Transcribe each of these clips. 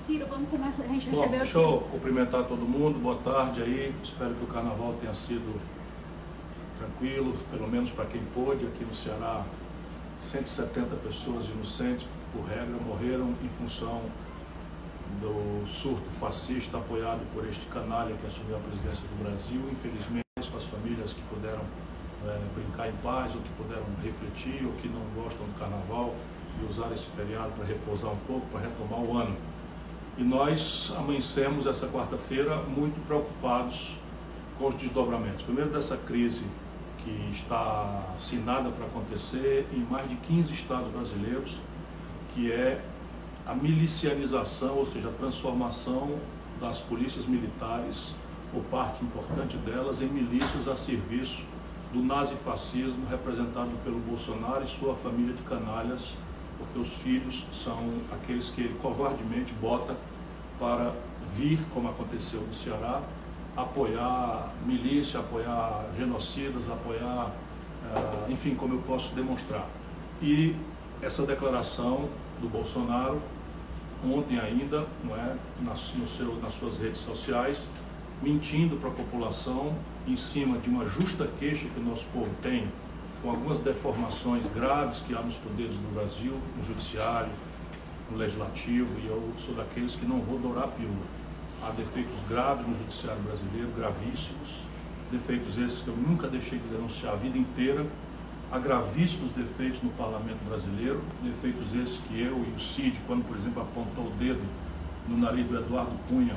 Ciro, vamos começar. A gente Bom, recebeu deixa eu cumprimentar todo mundo, boa tarde aí. Espero que o carnaval tenha sido tranquilo, pelo menos para quem pôde. Aqui no Ceará, 170 pessoas inocentes, por regra, morreram em função do surto fascista apoiado por este canalha que assumiu a presidência do Brasil. Infelizmente, com as famílias que puderam eh, brincar em paz, ou que puderam refletir, ou que não gostam do carnaval e usar esse feriado para repousar um pouco, para retomar o ano. E nós amanhecemos essa quarta-feira muito preocupados com os desdobramentos. Primeiro, dessa crise que está assinada para acontecer em mais de 15 estados brasileiros, que é a milicianização, ou seja, a transformação das polícias militares, ou parte importante delas, em milícias a serviço do nazifascismo representado pelo Bolsonaro e sua família de canalhas, porque os filhos são aqueles que ele covardemente bota para vir, como aconteceu no Ceará, apoiar milícia, apoiar genocidas, apoiar, eh, enfim, como eu posso demonstrar. E essa declaração do Bolsonaro, ontem ainda, não é, nas, no seu, nas suas redes sociais, mentindo para a população em cima de uma justa queixa que o nosso povo tem, com algumas deformações graves que há nos poderes do Brasil, no judiciário, no legislativo, e eu sou daqueles que não vou dourar a pílula. Há defeitos graves no judiciário brasileiro, gravíssimos, defeitos esses que eu nunca deixei de denunciar a vida inteira, há gravíssimos defeitos no parlamento brasileiro, defeitos esses que eu e o Cid, quando, por exemplo, apontou o dedo no nariz do Eduardo Cunha,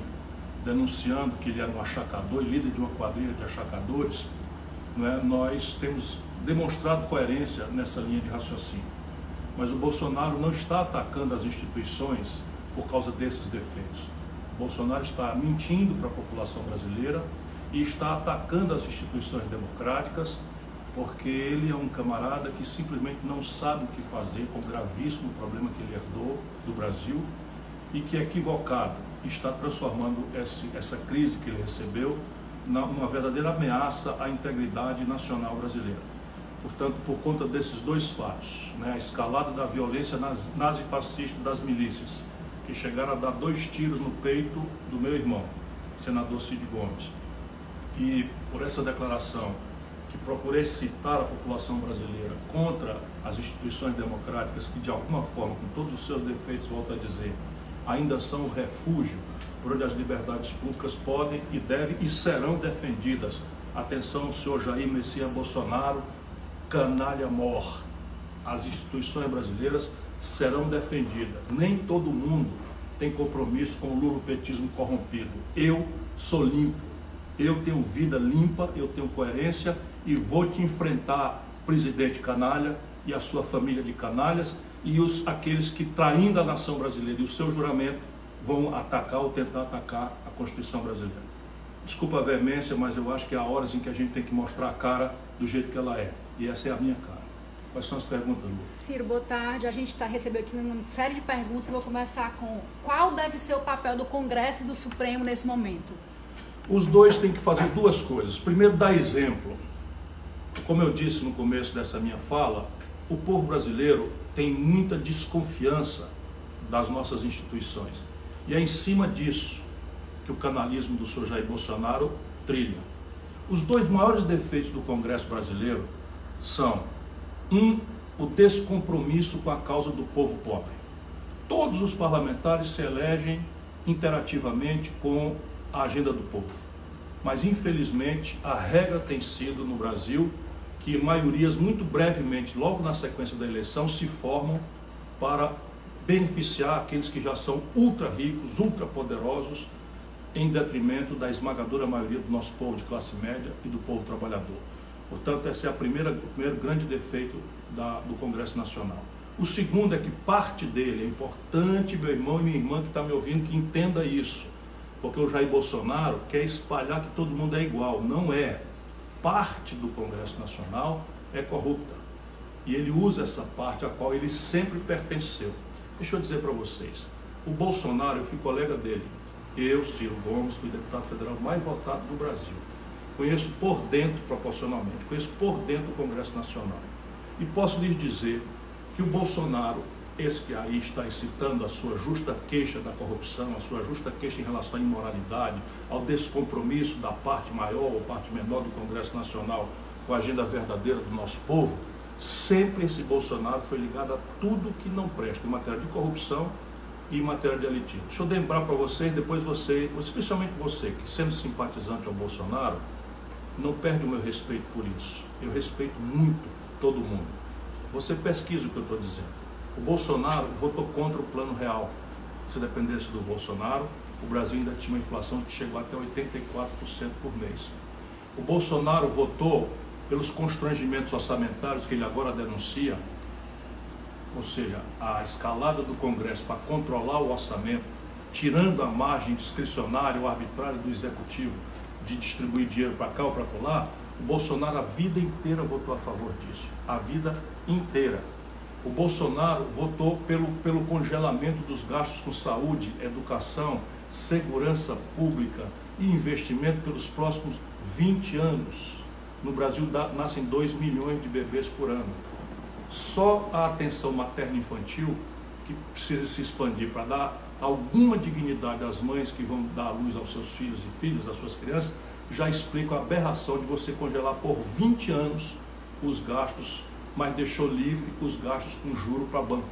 denunciando que ele era um achacador e líder de uma quadrilha de achacadores, não é? nós temos demonstrado coerência nessa linha de raciocínio. Mas o Bolsonaro não está atacando as instituições por causa desses defeitos. O Bolsonaro está mentindo para a população brasileira e está atacando as instituições democráticas, porque ele é um camarada que simplesmente não sabe o que fazer com o gravíssimo problema que ele herdou do Brasil e que é equivocado está transformando esse, essa crise que ele recebeu numa verdadeira ameaça à integridade nacional brasileira. Portanto, por conta desses dois fatos, né, a escalada da violência nazifascista das milícias, que chegaram a dar dois tiros no peito do meu irmão, senador Cid Gomes, e por essa declaração que procurei citar a população brasileira contra as instituições democráticas que, de alguma forma, com todos os seus defeitos, volto a dizer, ainda são o refúgio por onde as liberdades públicas podem e devem e serão defendidas. Atenção, senhor Jair Messias Bolsonaro, canalha mor. As instituições brasileiras serão defendidas. Nem todo mundo tem compromisso com o lulopetismo corrompido. Eu sou limpo. Eu tenho vida limpa, eu tenho coerência e vou te enfrentar, presidente canalha e a sua família de canalhas e os, aqueles que, traindo a nação brasileira e o seu juramento, vão atacar ou tentar atacar a Constituição brasileira. Desculpa a veemência, mas eu acho que há horas em que a gente tem que mostrar a cara do jeito que ela é. E essa é a minha cara. Quais são as perguntas, Lu? Ciro, boa tarde. A gente está recebendo aqui uma série de perguntas. Eu vou começar com qual deve ser o papel do Congresso e do Supremo nesse momento? Os dois têm que fazer duas coisas. Primeiro, dar exemplo. Como eu disse no começo dessa minha fala, o povo brasileiro tem muita desconfiança das nossas instituições. E é em cima disso que o canalismo do senhor Jair Bolsonaro trilha. Os dois maiores defeitos do Congresso brasileiro são, um, o descompromisso com a causa do povo pobre. Todos os parlamentares se elegem interativamente com a agenda do povo. Mas, infelizmente, a regra tem sido no Brasil que maiorias muito brevemente, logo na sequência da eleição, se formam para beneficiar aqueles que já são ultra ricos, ultra poderosos, em detrimento da esmagadora maioria do nosso povo de classe média e do povo trabalhador. Portanto, esse é a primeira, o primeiro grande defeito da, do Congresso Nacional. O segundo é que parte dele, é importante, meu irmão e minha irmã que está me ouvindo, que entenda isso, porque o Jair Bolsonaro quer espalhar que todo mundo é igual. Não é parte do Congresso Nacional é corrupta. E ele usa essa parte a qual ele sempre pertenceu. Deixa eu dizer para vocês, o Bolsonaro, eu fui colega dele, eu, Ciro Gomes, fui deputado federal mais votado do Brasil. Conheço por dentro, proporcionalmente, conheço por dentro do Congresso Nacional. E posso lhes dizer que o Bolsonaro esse que aí está excitando a sua justa queixa da corrupção, a sua justa queixa em relação à imoralidade, ao descompromisso da parte maior ou parte menor do Congresso Nacional com a agenda verdadeira do nosso povo, sempre esse Bolsonaro foi ligado a tudo que não presta em matéria de corrupção e em matéria de elitismo. Deixa eu lembrar para vocês, depois você, especialmente você, que sendo simpatizante ao Bolsonaro, não perde o meu respeito por isso. Eu respeito muito todo mundo. Você pesquisa o que eu estou dizendo. O Bolsonaro votou contra o plano real. Se dependesse do Bolsonaro, o Brasil ainda tinha uma inflação que chegou até 84% por mês. O Bolsonaro votou pelos constrangimentos orçamentários que ele agora denuncia, ou seja, a escalada do Congresso para controlar o orçamento, tirando a margem discricionária ou arbitrária do Executivo de distribuir dinheiro para cá ou para lá, o Bolsonaro a vida inteira votou a favor disso. A vida inteira. O Bolsonaro votou pelo, pelo congelamento dos gastos com saúde, educação, segurança pública e investimento pelos próximos 20 anos. No Brasil nascem 2 milhões de bebês por ano. Só a atenção materno-infantil, que precisa se expandir para dar alguma dignidade às mães que vão dar à luz aos seus filhos e filhas, às suas crianças, já explica a aberração de você congelar por 20 anos os gastos, mas deixou livre os gastos com juro para banco.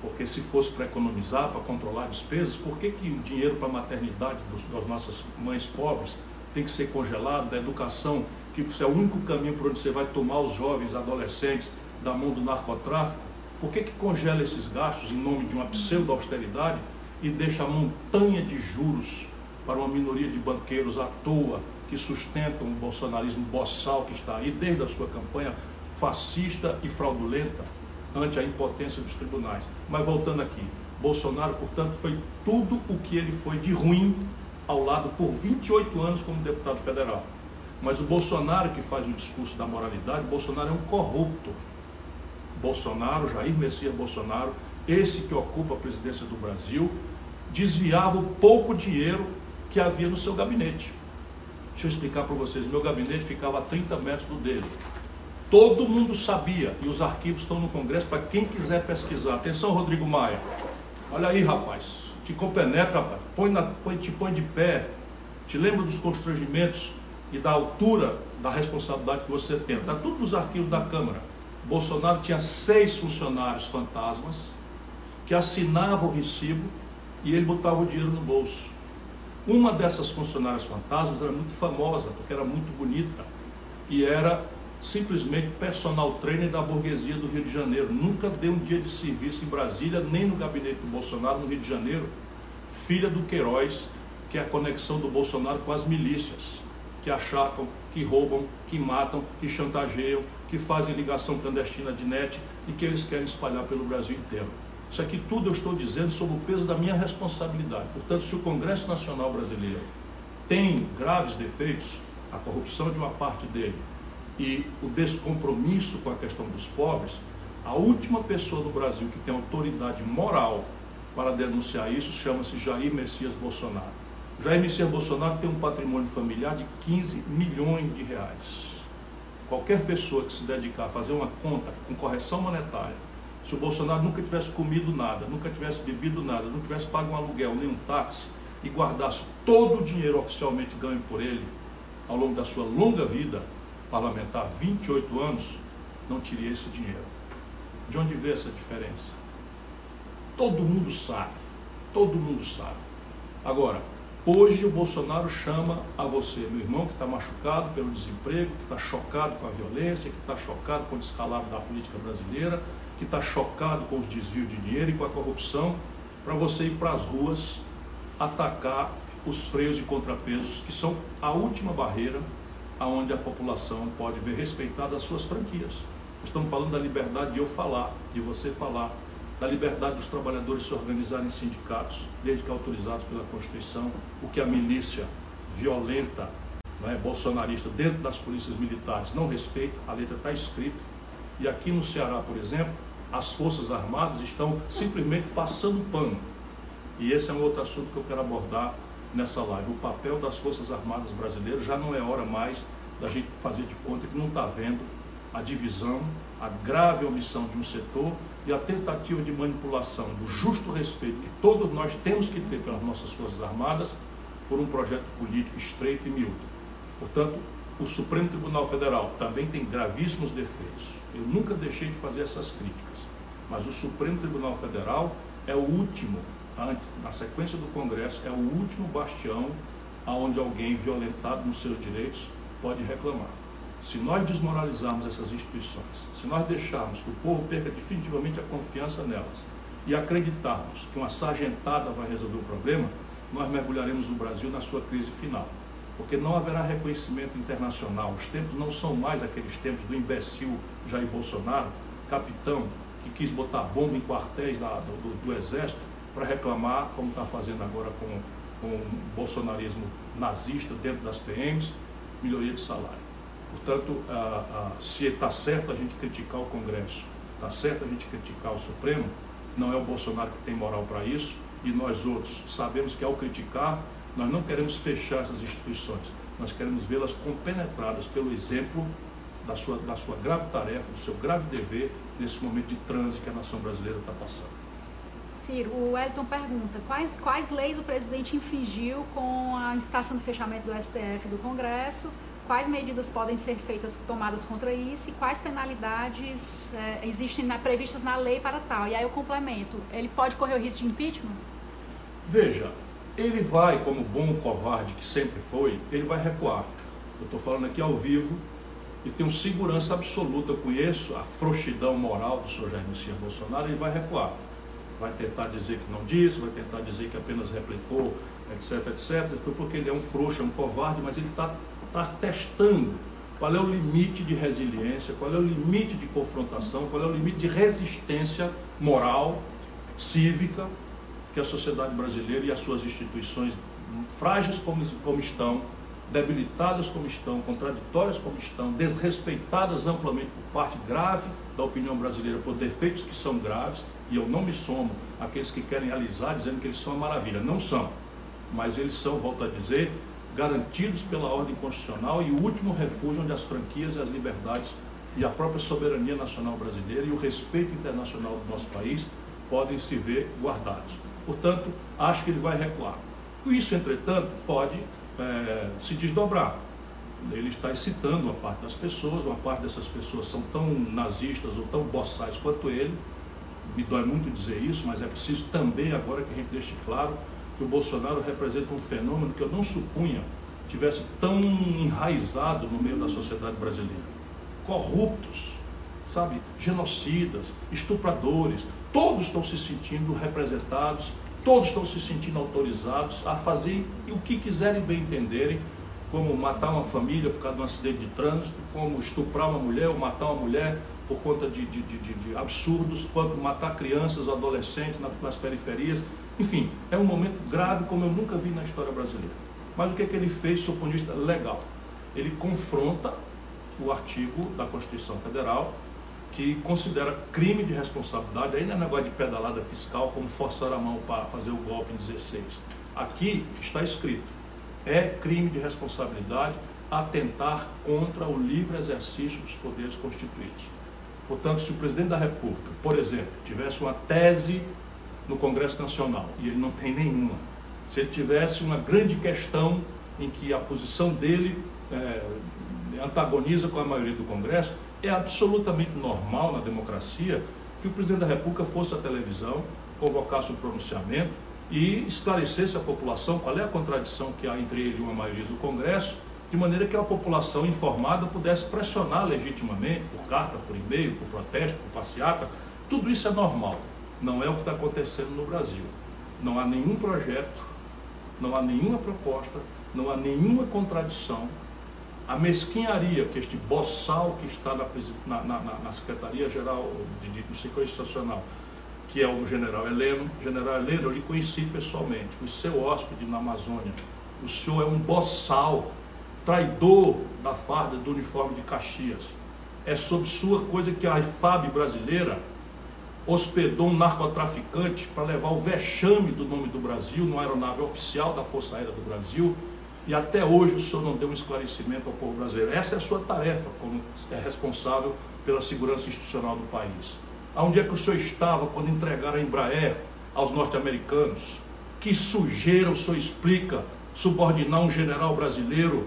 Porque se fosse para economizar, para controlar despesas, por que, que o dinheiro para a maternidade dos, das nossas mães pobres tem que ser congelado, da educação, que é o único caminho por onde você vai tomar os jovens, adolescentes da mão do narcotráfico? Por que, que congela esses gastos em nome de uma pseudo-austeridade e deixa a montanha de juros para uma minoria de banqueiros à toa que sustentam o bolsonarismo boçal que está aí desde a sua campanha fascista e fraudulenta ante a impotência dos tribunais. Mas voltando aqui, Bolsonaro, portanto, foi tudo o que ele foi de ruim ao lado por 28 anos como deputado federal. Mas o Bolsonaro que faz o discurso da moralidade, Bolsonaro é um corrupto. Bolsonaro, Jair Messias Bolsonaro, esse que ocupa a presidência do Brasil, desviava o pouco dinheiro que havia no seu gabinete. Deixa eu explicar para vocês, meu gabinete ficava a 30 metros do dele. Todo mundo sabia, e os arquivos estão no Congresso para quem quiser pesquisar. Atenção, Rodrigo Maia. Olha aí, rapaz. Te compenetra, rapaz. Põe na, põe, te põe de pé. Te lembra dos constrangimentos e da altura da responsabilidade que você tem. Está tudo nos arquivos da Câmara. Bolsonaro tinha seis funcionários fantasmas que assinavam o recibo e ele botava o dinheiro no bolso. Uma dessas funcionárias fantasmas era muito famosa, porque era muito bonita e era simplesmente personal trainer da burguesia do Rio de Janeiro. Nunca deu um dia de serviço em Brasília, nem no gabinete do Bolsonaro no Rio de Janeiro. Filha do Queiroz, que é a conexão do Bolsonaro com as milícias, que achacam, que roubam, que matam, que chantageiam, que fazem ligação clandestina de net e que eles querem espalhar pelo Brasil inteiro. Isso aqui tudo eu estou dizendo sob o peso da minha responsabilidade. Portanto, se o Congresso Nacional Brasileiro tem graves defeitos, a corrupção de uma parte dele e o descompromisso com a questão dos pobres, a última pessoa do Brasil que tem autoridade moral para denunciar isso chama-se Jair Messias Bolsonaro. Jair Messias Bolsonaro tem um patrimônio familiar de 15 milhões de reais. Qualquer pessoa que se dedicar a fazer uma conta com correção monetária, se o Bolsonaro nunca tivesse comido nada, nunca tivesse bebido nada, não tivesse pago um aluguel nem um táxi e guardasse todo o dinheiro oficialmente ganho por ele ao longo da sua longa vida parlamentar, 28 anos, não teria esse dinheiro. De onde vê essa diferença? Todo mundo sabe, todo mundo sabe. Agora, Hoje o Bolsonaro chama a você, meu irmão, que está machucado pelo desemprego, que está chocado com a violência, que está chocado com o descalabro da política brasileira, que está chocado com os desvios de dinheiro e com a corrupção, para você ir para as ruas atacar os freios e contrapesos, que são a última barreira aonde a população pode ver respeitada as suas franquias. Estamos falando da liberdade de eu falar, de você falar, da liberdade dos trabalhadores se organizarem em sindicatos, desde que autorizados pela Constituição, o que a milícia violenta, é, bolsonarista, dentro das polícias militares não respeita, a letra está escrita. E aqui no Ceará, por exemplo, as Forças Armadas estão simplesmente passando pano. E esse é um outro assunto que eu quero abordar nessa live. O papel das Forças Armadas brasileiras já não é hora mais da gente fazer de conta que não está vendo a divisão, a grave omissão de um setor e a tentativa de manipulação do justo respeito que todos nós temos que ter pelas nossas Forças Armadas por um projeto político estreito e miúdo. Portanto, o Supremo Tribunal Federal também tem gravíssimos defeitos. Eu nunca deixei de fazer essas críticas, mas o Supremo Tribunal Federal é o último, na sequência do Congresso, é o último bastião aonde alguém violentado nos seus direitos pode reclamar. Se nós desmoralizarmos essas instituições, se nós deixarmos que o povo perca definitivamente a confiança nelas e acreditarmos que uma sargentada vai resolver o problema, nós mergulharemos o Brasil na sua crise final. Porque não haverá reconhecimento internacional. Os tempos não são mais aqueles tempos do imbecil Jair Bolsonaro, capitão que quis botar bomba em quartéis da, do, do, Exército para reclamar, como está fazendo agora com, com o bolsonarismo nazista dentro das PMs, melhoria de salário. Portanto, ah, ah, se está certo a gente criticar o Congresso, está certo a gente criticar o Supremo, não é o Bolsonaro que tem moral para isso, e nós outros sabemos que ao criticar, nós não queremos fechar essas instituições, nós queremos vê-las compenetradas pelo exemplo da sua, da sua grave tarefa, do seu grave dever nesse momento de trânsito que a nação brasileira está passando. Ciro, o Wellington pergunta, quais, quais leis o presidente infringiu com a incitação do fechamento do STF do Congresso quais medidas podem ser feitas, tomadas contra isso e quais penalidades é, existem na, previstas na lei para tal. E aí eu complemento, ele pode correr o risco de impeachment? Veja, ele vai, como bom covarde que sempre foi, ele vai recuar. Eu estou falando aqui ao vivo e tenho segurança absoluta, eu conheço a frouxidão moral do senhor Jair Messias Bolsonaro, ele vai recuar. Vai tentar dizer que não disse, vai tentar dizer que apenas replicou, etc, etc, porque ele é um frouxo, é um covarde, mas ele está está testando qual é o limite de resiliência, qual é o limite de confrontação, qual é o limite de resistência moral, cívica, que a sociedade brasileira e as suas instituições, frágeis como, como estão, debilitadas como estão, contraditórias como estão, desrespeitadas amplamente por parte grave da opinião brasileira por defeitos que são graves, e eu não me somo àqueles que querem alisar dizendo que eles são uma maravilha. Não são. Mas eles são, volto a dizer, garantidos pela ordem constitucional e o último refúgio onde as franquias e as liberdades e a própria soberania nacional brasileira e o respeito internacional do nosso país podem se ver guardados. Portanto, acho que ele vai recuar. Isso, entretanto, pode é, se desdobrar. Ele está excitando uma parte das pessoas, uma parte dessas pessoas são tão nazistas ou tão boçais quanto ele. Me dói muito dizer isso, mas é preciso também agora que a gente deixe claro que o Bolsonaro representa um fenômeno que eu não supunha tivesse tão enraizado no meio da sociedade brasileira. Corruptos, sabe, genocidas, estupradores, todos estão se sentindo representados, todos estão se sentindo autorizados a fazer o que quiserem bem entenderem, como matar uma família por causa de um acidente de trânsito, como estuprar uma mulher ou matar uma mulher por conta de, de, de, de absurdos, quanto matar crianças, adolescentes nas periferias. Enfim, é um momento grave como eu nunca vi na história brasileira. Mas o que, é que ele fez, do ponto de vista legal? Ele confronta o artigo da Constituição Federal que considera crime de responsabilidade, não é negócio de pedalada fiscal, como forçar a mão para fazer o golpe em 16. Aqui está escrito, é crime de responsabilidade atentar contra o livre exercício dos poderes constituídos. Portanto, se o presidente da República, por exemplo, tivesse uma tese no Congresso Nacional, e ele não tem nenhuma. Se ele tivesse uma grande questão em que a posição dele é, antagoniza com a maioria do Congresso, é absolutamente normal na democracia que o presidente da República fosse à televisão, convocasse um pronunciamento e esclarecesse à população qual é a contradição que há entre ele e uma maioria do Congresso, de maneira que a população informada pudesse pressionar legitimamente, por carta, por e-mail, por protesto, por passeata. Tudo isso é normal. Não é o que está acontecendo no Brasil. Não há nenhum projeto, não há nenhuma proposta, não há nenhuma contradição. A mesquinharia que este boçal que está na, na, na, na Secretaria-Geral de, de, Segurança Estacional, que é o general Heleno. General Heleno, eu lhe conheci pessoalmente, fui seu hóspede na Amazônia. O senhor é um boçal, traidor da farda do uniforme de Caxias. É sob sua coisa que a IFAB brasileira hospedou um narcotraficante para levar o vexame do nome do Brasil numa aeronave oficial da Força Aérea do Brasil e até hoje o senhor não deu um esclarecimento ao povo brasileiro. Essa é a sua tarefa como é responsável pela segurança institucional do país. Aonde é que o senhor estava quando entregaram a Embraer aos norte-americanos? Que sujeira o senhor explica subordinar um general brasileiro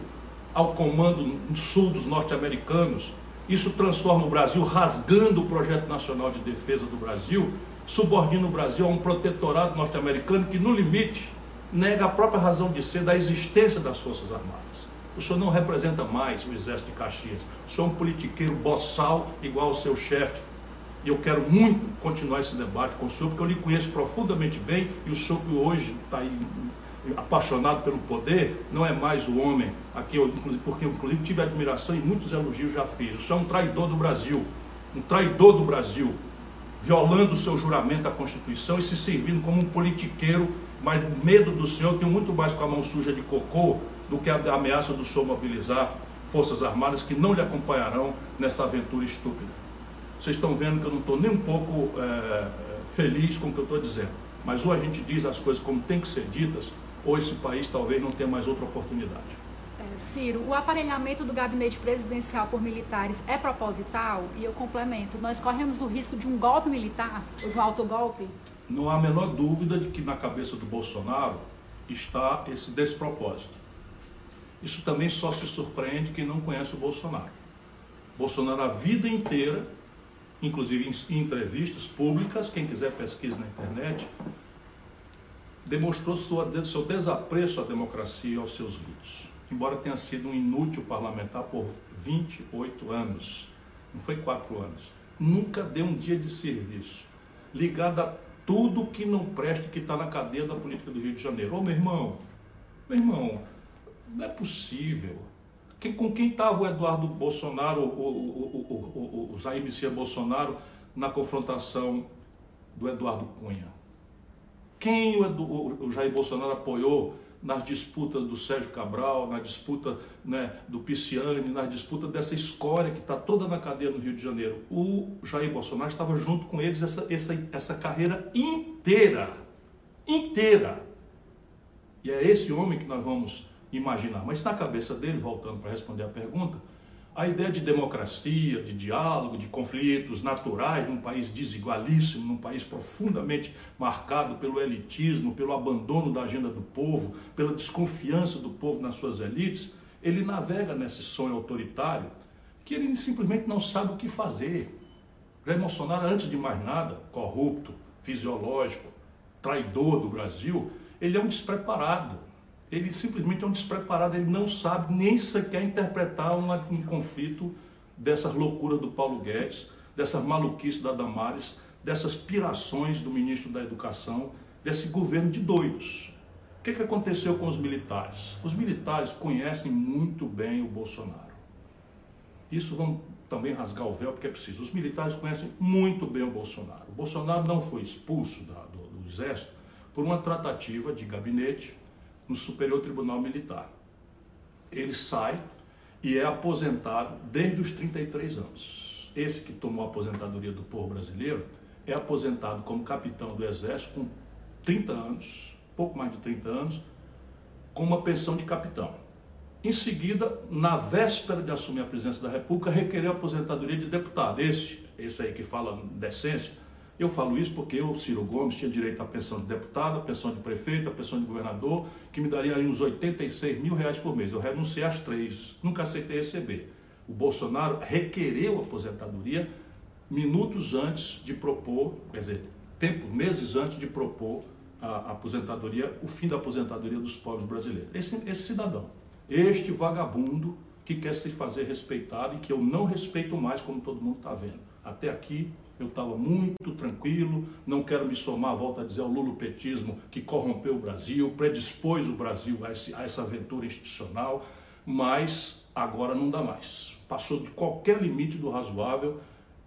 ao comando sul dos norte-americanos? Isso transforma o Brasil, rasgando o projeto nacional de defesa do Brasil, subordina o Brasil a um protetorado norte-americano que, no limite, nega a própria razão de ser da existência das Forças Armadas. O senhor não representa mais o Exército de Caxias. O senhor é um politiqueiro boçal igual ao seu chefe. E eu quero muito continuar esse debate com o senhor, porque eu lhe conheço profundamente bem e o senhor que hoje está aí apaixonado pelo poder, não é mais o homem aqui, eu, porque eu, inclusive tive admiração e muitos elogios já fiz. O senhor é um traidor do Brasil, um traidor do Brasil, violando o seu juramento à Constituição e se servindo como um politiqueiro, mas medo do senhor tem muito mais com a mão suja de cocô do que a ameaça do senhor mobilizar forças armadas que não lhe acompanharão nessa aventura estúpida. Vocês estão vendo que eu não estou nem um pouco é, feliz com o que eu estou dizendo. Mas ou a gente diz as coisas como tem que ser ditas, ou esse país talvez não tenha mais outra oportunidade. É, Ciro, o aparelhamento do gabinete presidencial por militares é proposital? E eu complemento, nós corremos o risco de um golpe militar, ou de um autogolpe? Não há a menor dúvida de que na cabeça do Bolsonaro está esse despropósito. Isso também só se surpreende quem não conhece o Bolsonaro. Bolsonaro a vida inteira, inclusive em entrevistas públicas, quem quiser pesquisa na internet, demonstrou sua, seu desapreço à democracia e aos seus ritos. Embora tenha sido um inútil parlamentar por 28 anos, não foi quatro anos, nunca deu um dia de serviço, ligado a tudo que não presta, que está na cadeia da política do Rio de Janeiro. Ô meu irmão, meu irmão, não é possível. Que, com quem estava o Eduardo Bolsonaro, o, o, o, o, o Messias Bolsonaro, na confrontação do Eduardo Cunha? Quem o, Jair Bolsonaro apoiou nas disputas do Sérgio Cabral, na disputa né, do Pisciani, na disputa dessa escória que está toda na cadeia no Rio de Janeiro. O Jair Bolsonaro estava junto com eles essa, essa, essa carreira inteira. Inteira. E é esse homem que nós vamos imaginar. Mas na cabeça dele, voltando para responder a pergunta, a ideia de democracia, de diálogo, de conflitos naturais num país desigualíssimo, num país profundamente marcado pelo elitismo, pelo abandono da agenda do povo, pela desconfiança do povo nas suas elites, ele navega nesse sonho autoritário que ele simplesmente não sabe o que fazer. Jair Bolsonaro, antes de mais nada, corrupto, fisiológico, traidor do Brasil, ele é um despreparado ele simplesmente é um despreparado, ele não sabe nem sequer interpretar uma, um conflito dessas loucuras do Paulo Guedes, dessas maluquices da Damares, dessas pirações do ministro da Educação, desse governo de doidos. O que, que aconteceu com os militares? Os militares conhecem muito bem o Bolsonaro. Isso vão também rasgar o véu porque é preciso. Os militares conhecem muito bem o Bolsonaro. O Bolsonaro não foi expulso da, do, do Exército por uma tratativa de gabinete no Superior Tribunal Militar. Ele sai e é aposentado desde os 33 anos. Esse que tomou a aposentadoria do povo brasileiro é aposentado como capitão do Exército com 30 anos, pouco mais de 30 anos, com uma pensão de capitão. Em seguida, na véspera de assumir a presidência da República, requereu a aposentadoria de deputado. Esse, esse aí que fala decência, eu falo isso porque eu, Ciro Gomes, tinha direito à pensão de deputado, à pensão de prefeito, à pensão de governador, que me daria uns 86 mil reais por mês. Eu renunciei às três, nunca aceitei receber. O Bolsonaro requereu aposentadoria minutos antes de propor, quer dizer, tempo, meses antes de propor a aposentadoria, o fim da aposentadoria dos pobres brasileiros. Esse, esse cidadão, este vagabundo que quer se fazer respeitado e que eu não respeito mais, como todo mundo está vendo. Até aqui eu estava muito tranquilo, não quero me somar, volto a dizer, ao lulopetismo que corrompeu o Brasil, predispôs o Brasil a, esse, a essa aventura institucional, mas agora não dá mais. Passou de qualquer limite do razoável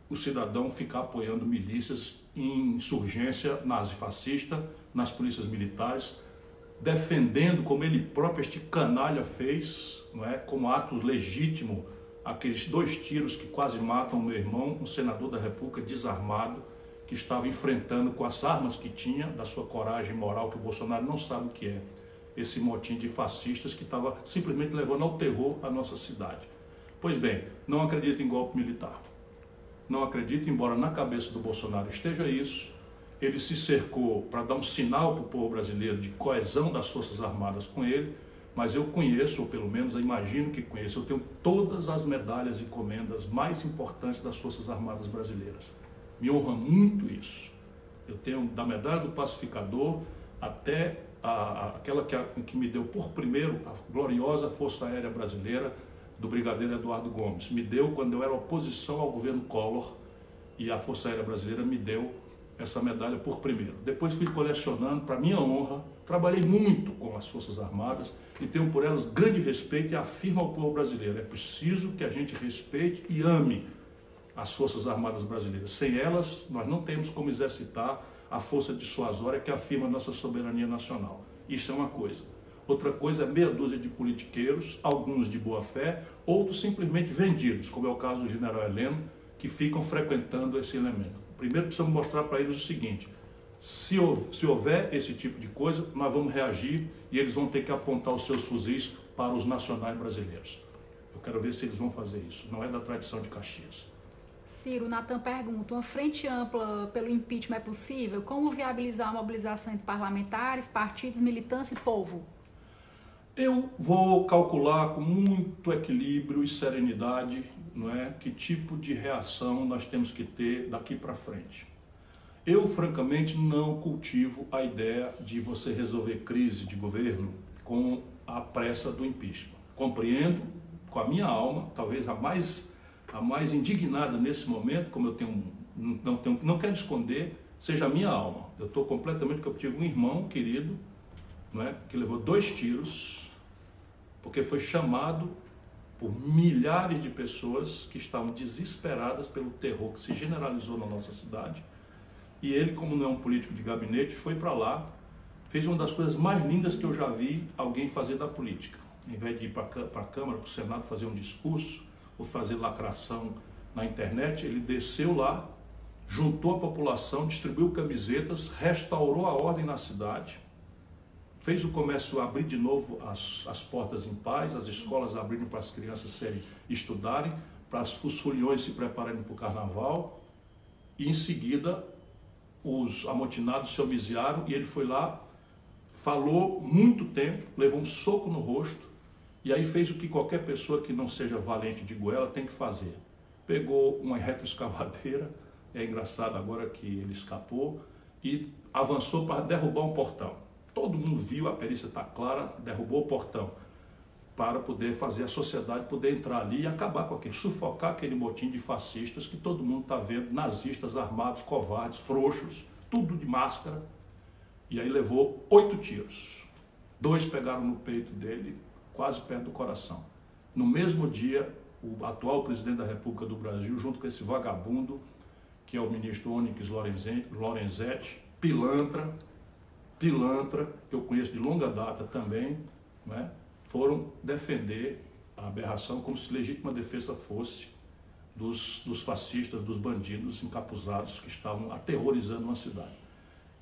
o cidadão ficar apoiando milícias em insurgência nazifascista, nas polícias militares, defendendo, como ele próprio, este canalha fez, não é, como ato legítimo aqueles dois tiros que quase matam meu irmão, um senador da República desarmado, que estava enfrentando com as armas que tinha, da sua coragem moral, que o Bolsonaro não sabe o que é, esse motim de fascistas que estava simplesmente levando ao terror a nossa cidade. Pois bem, não acredito em golpe militar. não acredito, embora na cabeça do Bolsonaro esteja isso. Ele se cercou para dar um sinal para o povo brasileiro de coesão das Forças Armadas com ele, mas eu conheço, ou pelo menos imagino que conheço, eu tenho todas as medalhas e comendas mais importantes das Forças Armadas brasileiras. Me honra muito isso. Eu tenho da medalha do pacificador até a, a, aquela que, a, que me deu por primeiro a gloriosa Força Aérea Brasileira do Brigadeiro Eduardo Gomes. Me deu quando eu era oposição ao governo Collor e a Força Aérea Brasileira me deu essa medalha por primeiro. Depois fui colecionando, para minha honra, trabalhei muito com as Forças Armadas e tenho por elas grande respeito e afirmo ao povo brasileiro: é preciso que a gente respeite e ame as Forças Armadas brasileiras. Sem elas, nós não temos como exercitar a força dissuasória que afirma nossa soberania nacional. Isso é uma coisa. Outra coisa é meia dúzia de politiqueiros, alguns de boa fé, outros simplesmente vendidos, como é o caso do general Heleno, que ficam frequentando esse elemento. Primeiro precisamos mostrar para eles o seguinte: se, se houver esse tipo de coisa, nós vamos reagir e eles vão ter que apontar os seus fuzis para os nacionais brasileiros. Eu quero ver se eles vão fazer isso. Não é da tradição de Caxias. Ciro, Natan pergunta: uma frente ampla pelo impeachment é possível? Como viabilizar a mobilização entre parlamentares, partidos, militância e povo? Eu vou calcular com muito equilíbrio e serenidade não é, que tipo de reação nós temos que ter daqui para frente. Eu, francamente, não cultivo a ideia de você resolver crise de governo com a pressa do impeachment. Compreendo com a minha alma, talvez a mais a mais indignada nesse momento, como eu tenho, não, tenho, não quero esconder, seja a minha alma. Eu estou completamente, porque eu tive um irmão querido, não é, que levou dois tiros, porque foi chamado por milhares de pessoas que estavam desesperadas pelo terror que se generalizou na nossa cidade. E ele, como não é um político de gabinete, foi para lá, fez uma das coisas mais lindas que eu já vi alguém fazer da política. Em vez de ir para a Câmara, para o Senado fazer um discurso, ou fazer lacração na internet, ele desceu lá, juntou a população, distribuiu camisetas, restaurou a ordem na cidade, fez o comércio abrir de novo as, as portas em paz, as escolas abrindo para as crianças serem estudarem, para os foliões se prepararem para o carnaval, e em seguida os amotinados se homiziaram e ele foi lá, falou muito tempo, levou um soco no rosto, e aí fez o que qualquer pessoa que não seja valente de goela tem que fazer. Pegou uma retroescavadeira, é engraçado agora que ele escapou, e avançou para derrubar um portão. Todo mundo viu, a perícia está clara, derrubou o portão para poder fazer a sociedade poder entrar ali e acabar com aquele, sufocar aquele motim de fascistas que todo mundo está vendo, nazistas armados, covardes, frouxos, tudo de máscara. E aí levou oito tiros. Dois pegaram no peito dele, quase perto do coração. No mesmo dia, o atual presidente da República do Brasil, junto com esse vagabundo, que é o ministro Onyx Lorenzetti, pilantra, pilantra, que eu conheço de longa data também, né, foram defender a aberração como se legítima defesa fosse dos, dos fascistas, dos bandidos encapuzados que estavam aterrorizando uma cidade.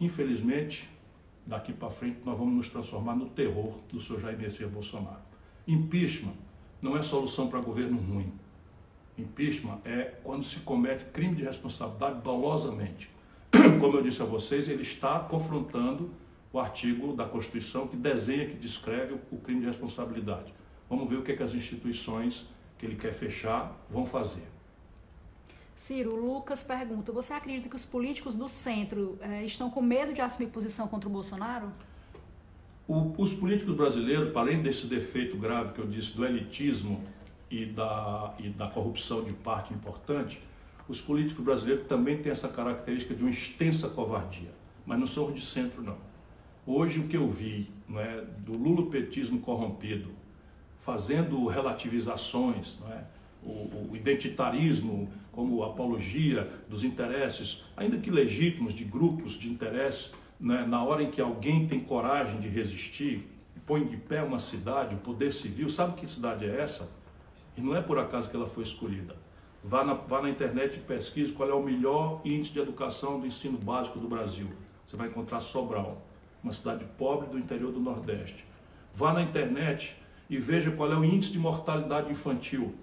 Infelizmente, daqui para frente nós vamos nos transformar no terror do senhor Jair Messias Bolsonaro. Impeachment não é solução para governo ruim. Impeachment é quando se comete crime de responsabilidade dolosamente. Como eu disse a vocês, ele está confrontando o artigo da Constituição que desenha, que descreve o crime de responsabilidade. Vamos ver o que, é que as instituições que ele quer fechar vão fazer. Ciro, Lucas pergunta: você acredita que os políticos do centro eh, estão com medo de assumir posição contra o Bolsonaro? O, os políticos brasileiros, além desse defeito grave que eu disse do elitismo e da, e da corrupção de parte importante, os políticos brasileiros também têm essa característica de uma extensa covardia, mas não são de centro, não. Hoje, o que eu vi é, do lulopetismo corrompido, fazendo relativizações, é, o, o identitarismo como apologia dos interesses, ainda que legítimos, de grupos de interesse, né, na hora em que alguém tem coragem de resistir, põe de pé uma cidade, o poder civil, sabe que cidade é essa? E não é por acaso que ela foi escolhida. Vá na, vá na internet e pesquise qual é o melhor índice de educação do ensino básico do Brasil. Você vai encontrar Sobral, uma cidade pobre do interior do Nordeste. Vá na internet e veja qual é o índice de mortalidade infantil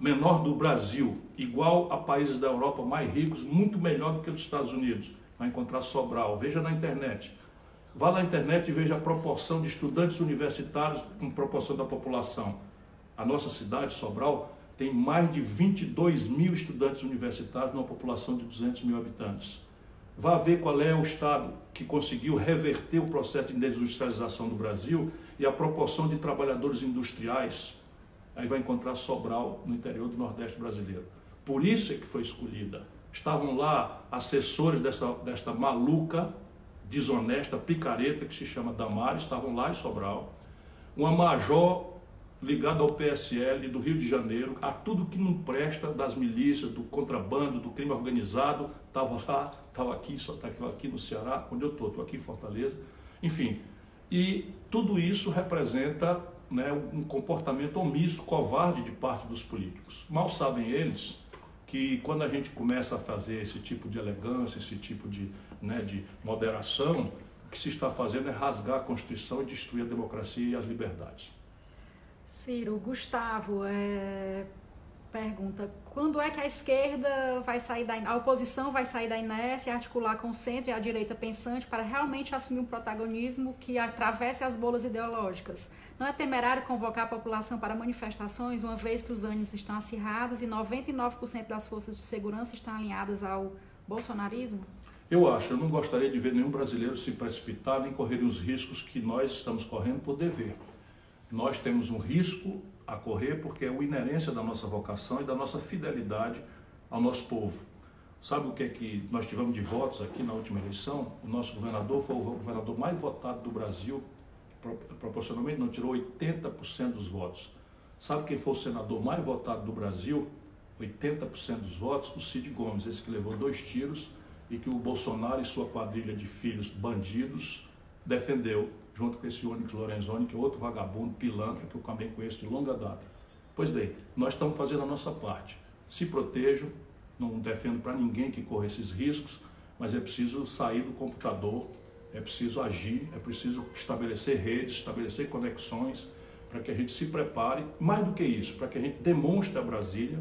menor do Brasil, igual a países da Europa mais ricos, muito melhor do que dos Estados Unidos. Vai encontrar Sobral. Veja na internet. Vá na internet e veja a proporção de estudantes universitários com proporção da população. A nossa cidade, Sobral, tem mais de 22 mil estudantes universitários numa população de 200 mil habitantes. Vá ver qual é o estado que conseguiu reverter o processo de desindustrialização do Brasil e a proporção de trabalhadores industriais. Aí vai encontrar Sobral no interior do Nordeste brasileiro. Por isso é que foi escolhida. Estavam lá assessores dessa, desta maluca, desonesta, picareta que se chama Damares, estavam lá em Sobral. Uma major ligado ao PSL do Rio de Janeiro, a tudo que não presta das milícias, do contrabando, do crime organizado, estava lá, estava aqui, só tá aqui no Ceará, onde eu estou, estou aqui em Fortaleza, enfim. E tudo isso representa né, um comportamento omisso, covarde de parte dos políticos. Mal sabem eles que quando a gente começa a fazer esse tipo de elegância, esse tipo de, né, de moderação, o que se está fazendo é rasgar a Constituição e destruir a democracia e as liberdades. Ciro, Gustavo é, pergunta: quando é que a esquerda vai sair da a oposição vai sair da inércia, articular com o centro e a direita pensante para realmente assumir um protagonismo que atravesse as bolas ideológicas? Não é temerário convocar a população para manifestações, uma vez que os ânimos estão acirrados e 99% das forças de segurança estão alinhadas ao bolsonarismo? Eu acho, eu não gostaria de ver nenhum brasileiro se precipitar nem correr os riscos que nós estamos correndo por dever nós temos um risco a correr porque é uma inerência da nossa vocação e da nossa fidelidade ao nosso povo. Sabe o que é que nós tivemos de votos aqui na última eleição? O nosso governador foi o governador mais votado do Brasil, proporcionalmente não tirou 80% dos votos. Sabe quem foi o senador mais votado do Brasil? 80% dos votos, o Cid Gomes, esse que levou dois tiros e que o Bolsonaro e sua quadrilha de filhos bandidos defendeu junto com esse Onyx Lorenzoni, que é outro vagabundo, pilantra, que eu também conheço de longa data. Pois bem, nós estamos fazendo a nossa parte. Se protejam, não defendo para ninguém que corra esses riscos, mas é preciso sair do computador, é preciso agir, é preciso estabelecer redes, estabelecer conexões, para que a gente se prepare, mais do que isso, para que a gente demonstre a Brasília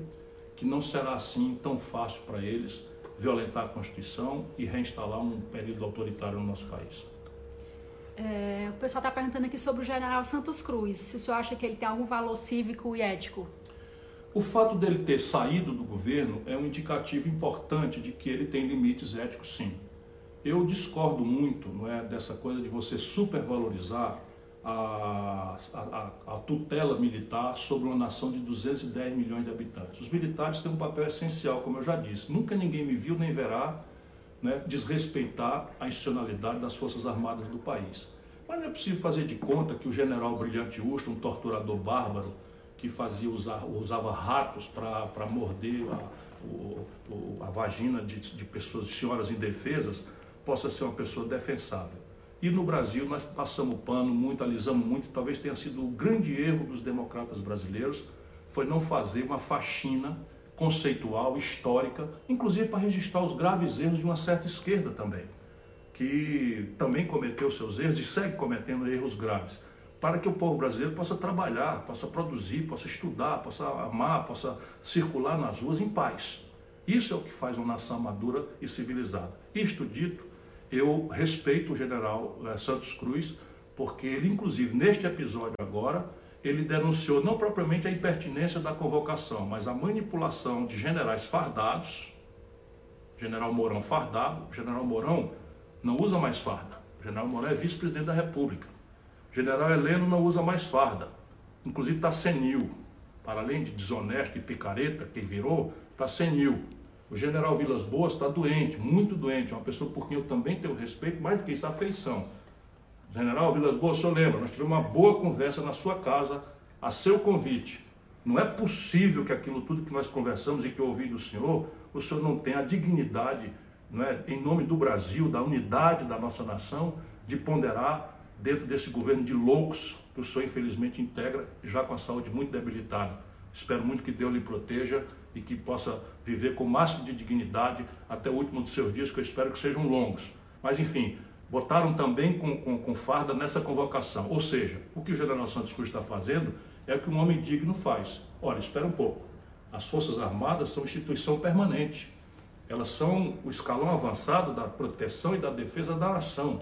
que não será assim tão fácil para eles violentar a Constituição e reinstalar um período autoritário no nosso país. É, o pessoal está perguntando aqui sobre o general Santos Cruz. Se o senhor acha que ele tem algum valor cívico e ético? O fato dele ter saído do governo é um indicativo importante de que ele tem limites éticos, sim. Eu discordo muito não é, dessa coisa de você supervalorizar a, a, a, tutela militar sobre uma nação de 210 milhões de habitantes. Os militares têm um papel essencial, como eu já disse. Nunca ninguém me viu nem verá né, desrespeitar a institucionalidade das Forças Armadas do país. Mas não é possível fazer de conta que o general Brilhante Usto, um torturador bárbaro, que fazia usar, usava ratos para morder a, o, a vagina de, de pessoas, de senhoras indefesas, possa ser uma pessoa defensável. E no Brasil nós passamos pano muito, alisamos muito, talvez tenha sido o grande erro dos democratas brasileiros, foi não fazer uma faxina conceitual, histórica, inclusive para registrar os graves erros de uma certa esquerda também, que também cometeu seus erros e segue cometendo erros graves, para que o povo brasileiro possa trabalhar, possa produzir, possa estudar, possa amar, possa circular nas ruas em paz. Isso é o que faz uma nação madura e civilizada. Isto dito, eu respeito o general eh, Santos Cruz, porque ele, inclusive, neste episódio agora, ele denunciou não propriamente a impertinência da convocação, mas a manipulação de generais fardados. General Mourão fardado, general Mourão não usa mais farda. General Mourão é vice-presidente da República. General Heleno não usa mais farda. Inclusive está senil. Para além de desonesto e picareta, que virou, está senil. O general Vilas Boas está doente, muito doente. É uma pessoa por quem eu também tenho respeito, mais do que isso, afeição General Vilas Boas, o senhor lembra, nós tivemos uma boa conversa na sua casa, a seu convite. Não é possível que aquilo tudo que nós conversamos e que eu ouvi do senhor, o senhor não tenha a dignidade, não é, em nome do Brasil, da unidade da nossa nação, de ponderar dentro desse governo de loucos que o senhor infelizmente integra, já com a saúde muito debilitada. Espero muito que Deus lhe proteja e que possa viver com o máximo de dignidade até o último dos seus dias, que eu espero que sejam longos. Mas enfim, botaram também com, com, com, farda nessa convocação. Ou seja, o que o general Santos Cruz está fazendo é o que um homem digno faz. Olha, espera um pouco. As Forças Armadas são instituição permanente. Elas são o escalão avançado da proteção e da defesa da nação.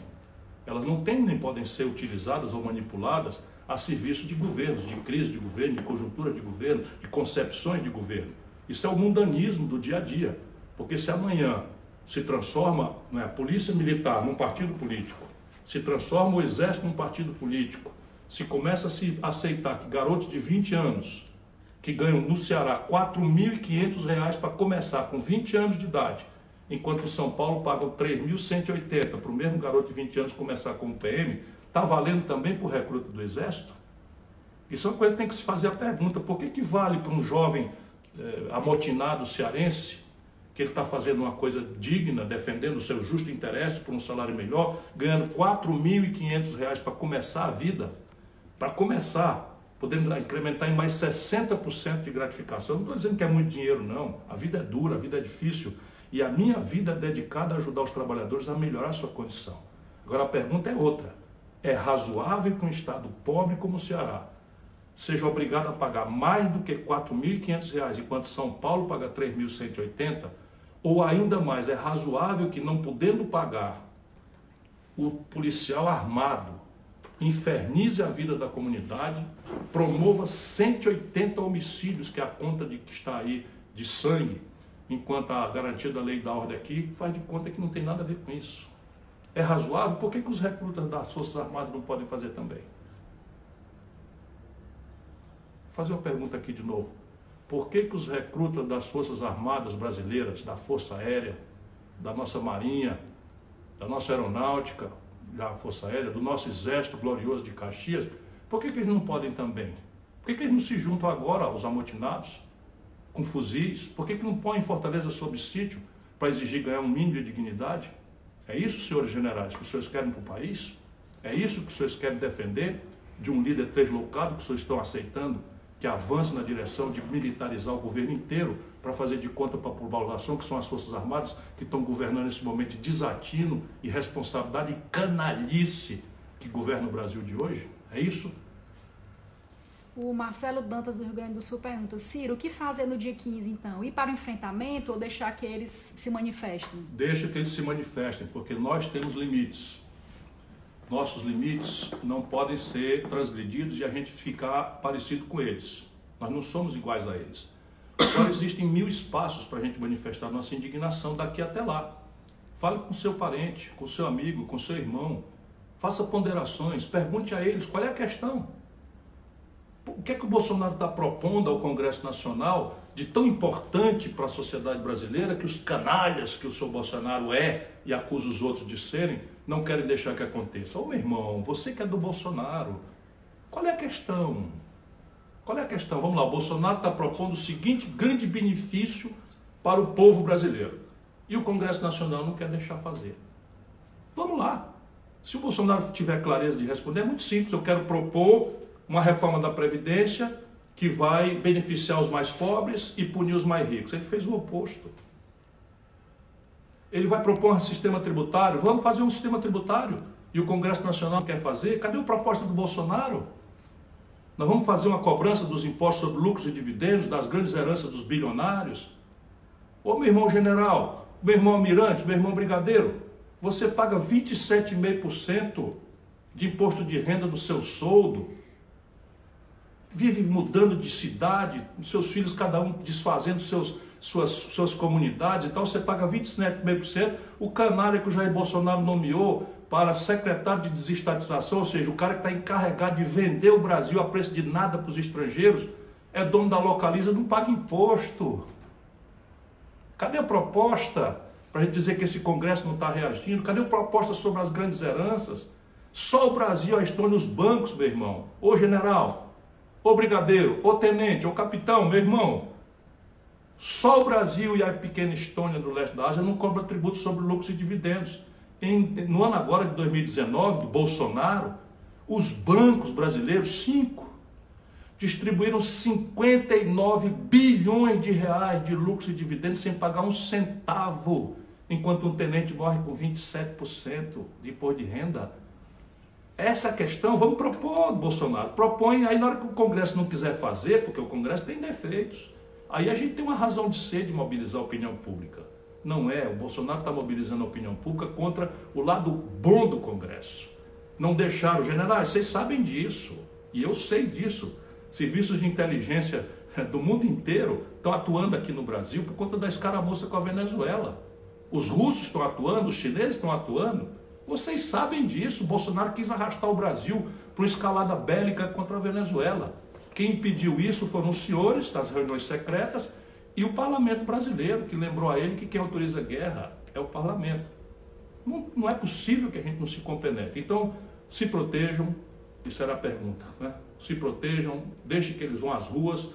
Elas não têm nem podem ser utilizadas ou manipuladas a serviço de governos, de crise de governo, de conjuntura de governo, de concepções de governo. Isso é o mundanismo do dia a dia. Porque se amanhã se transforma né, a polícia militar num partido político, se transforma o exército num partido político, se começa a se aceitar que garotos de 20 anos que ganham no Ceará R$ 4.500 para começar com 20 anos de idade, enquanto São Paulo pagam 3.180 para o mesmo garoto de 20 anos começar como PM, está valendo também para o recruta do Exército? Isso é uma coisa que tem que se fazer a pergunta: por que, que vale para um jovem eh, amotinado cearense, que ele está fazendo uma coisa digna, defendendo o seu justo interesse por um salário melhor, ganhando R$ 4.500 para começar a vida? Para começar, podemos incrementar em mais 60% de gratificação. Não estou dizendo que é muito dinheiro, não. A vida é dura, a vida é difícil. E a minha vida é dedicada a ajudar os trabalhadores a melhorar a sua condição. Agora a pergunta é outra. É razoável que um estado pobre como o Ceará seja obrigado a pagar mais do que R$ 4.500, enquanto São Paulo paga R$ 3.180? Ou ainda mais, é razoável que não podendo pagar o policial armado infernize a vida da comunidade, promova 180 homicídios, que é a conta de que está aí de sangue, enquanto a garantia da lei da ordem aqui faz de conta que não tem nada a ver com isso. É razoável? Por que, que os recrutas das Forças Armadas não podem fazer também? Vou fazer uma pergunta aqui de novo. Por que, que os recrutas das Forças Armadas brasileiras, da Força Aérea, da nossa Marinha, da nossa Aeronáutica, da Força Aérea, do nosso Exército Glorioso de Caxias, por que, que eles não podem também? Por que, que eles não se juntam agora aos amotinados, com fuzis? Por que, que não põem Fortaleza sob sítio para exigir ganhar um mínimo de dignidade? É isso, senhores generais, que os senhores querem para o país? É isso que os senhores querem defender de um líder deslocado que os senhores estão aceitando? Que avance na direção de militarizar o governo inteiro para fazer de conta para a população, que são as Forças Armadas, que estão governando nesse momento de desatino, irresponsabilidade e canalice que governa o Brasil de hoje? É isso? O Marcelo Dantas do Rio Grande do Sul pergunta: Ciro, o que fazer no dia 15 então? Ir para o enfrentamento ou deixar que eles se manifestem? Deixa que eles se manifestem, porque nós temos limites nossos limites não podem ser transgredidos e a gente ficar parecido com eles. Nós não somos iguais a eles. Só existem mil espaços para a gente manifestar nossa indignação daqui até lá. Fale com seu parente, com seu amigo, com seu irmão. Faça ponderações, pergunte a eles qual é a questão. O que é que o Bolsonaro está propondo ao Congresso Nacional de tão importante para a sociedade brasileira que os canalhas que o senhor Bolsonaro é e acusa os outros de serem, não querem deixar que aconteça. Ô meu irmão, você que é do Bolsonaro, qual é a questão? Qual é a questão? Vamos lá, o Bolsonaro está propondo o seguinte grande benefício para o povo brasileiro. E o Congresso Nacional não quer deixar fazer. Vamos lá. Se o Bolsonaro tiver clareza de responder, é muito simples. Eu quero propor uma reforma da Previdência que vai beneficiar os mais pobres e punir os mais ricos. Ele fez o oposto. Ele vai propor um sistema tributário. Vamos fazer um sistema tributário. E o Congresso Nacional quer fazer. Cadê a proposta do Bolsonaro? Nós vamos fazer uma cobrança dos impostos sobre lucros e dividendos, das grandes heranças dos bilionários. Ô meu irmão general, meu irmão almirante, meu irmão brigadeiro, você paga 27,5% de imposto de renda do seu soldo vive mudando de cidade, seus filhos cada um desfazendo seus, suas, suas comunidades e tal, você paga 27,5%, o canalha que o Jair Bolsonaro nomeou para secretário de desestatização, ou seja, o cara que está encarregado de vender o Brasil a preço de nada para os estrangeiros, é dono da localiza, não paga imposto. Cadê a proposta para a gente dizer que esse Congresso não está reagindo? Cadê a proposta sobre as grandes heranças? Só o Brasil a Estônia, os bancos, meu irmão. Ô general, ô brigadeiro, ô tenente, ô capitão, meu irmão, só o Brasil e a pequena Estônia do leste da Ásia não cobram tributo sobre lucros e dividendos. Em, no ano agora de 2019, do Bolsonaro, os bancos brasileiros, cinco, distribuíram 59 bilhões de reais de lucros e dividendos sem pagar um centavo, enquanto um tenente morre com 27% de imposto de renda. Essa questão, vamos propor, Bolsonaro. Propõe, aí na hora que o Congresso não quiser fazer, porque o Congresso tem defeitos. Aí a gente tem uma razão de ser de mobilizar a opinião pública. Não é, o Bolsonaro está mobilizando a opinião pública contra o lado bom do Congresso. Não deixaram, generais, vocês sabem disso, e eu sei disso. Serviços de inteligência do mundo inteiro estão atuando aqui no Brasil por conta da escaramuça com a Venezuela. Os russos estão atuando, os chineses estão atuando. Vocês sabem disso. Bolsonaro quis arrastar o Brasil para uma escalada bélica contra a Venezuela. Quem impediu isso foram os senhores das reuniões secretas e o parlamento brasileiro, que lembrou a ele que quem autoriza a guerra é o parlamento. Não, não é possível que a gente não se compenetre. Então, se protejam, isso era a pergunta, né? Se protejam, deixem que eles vão às ruas,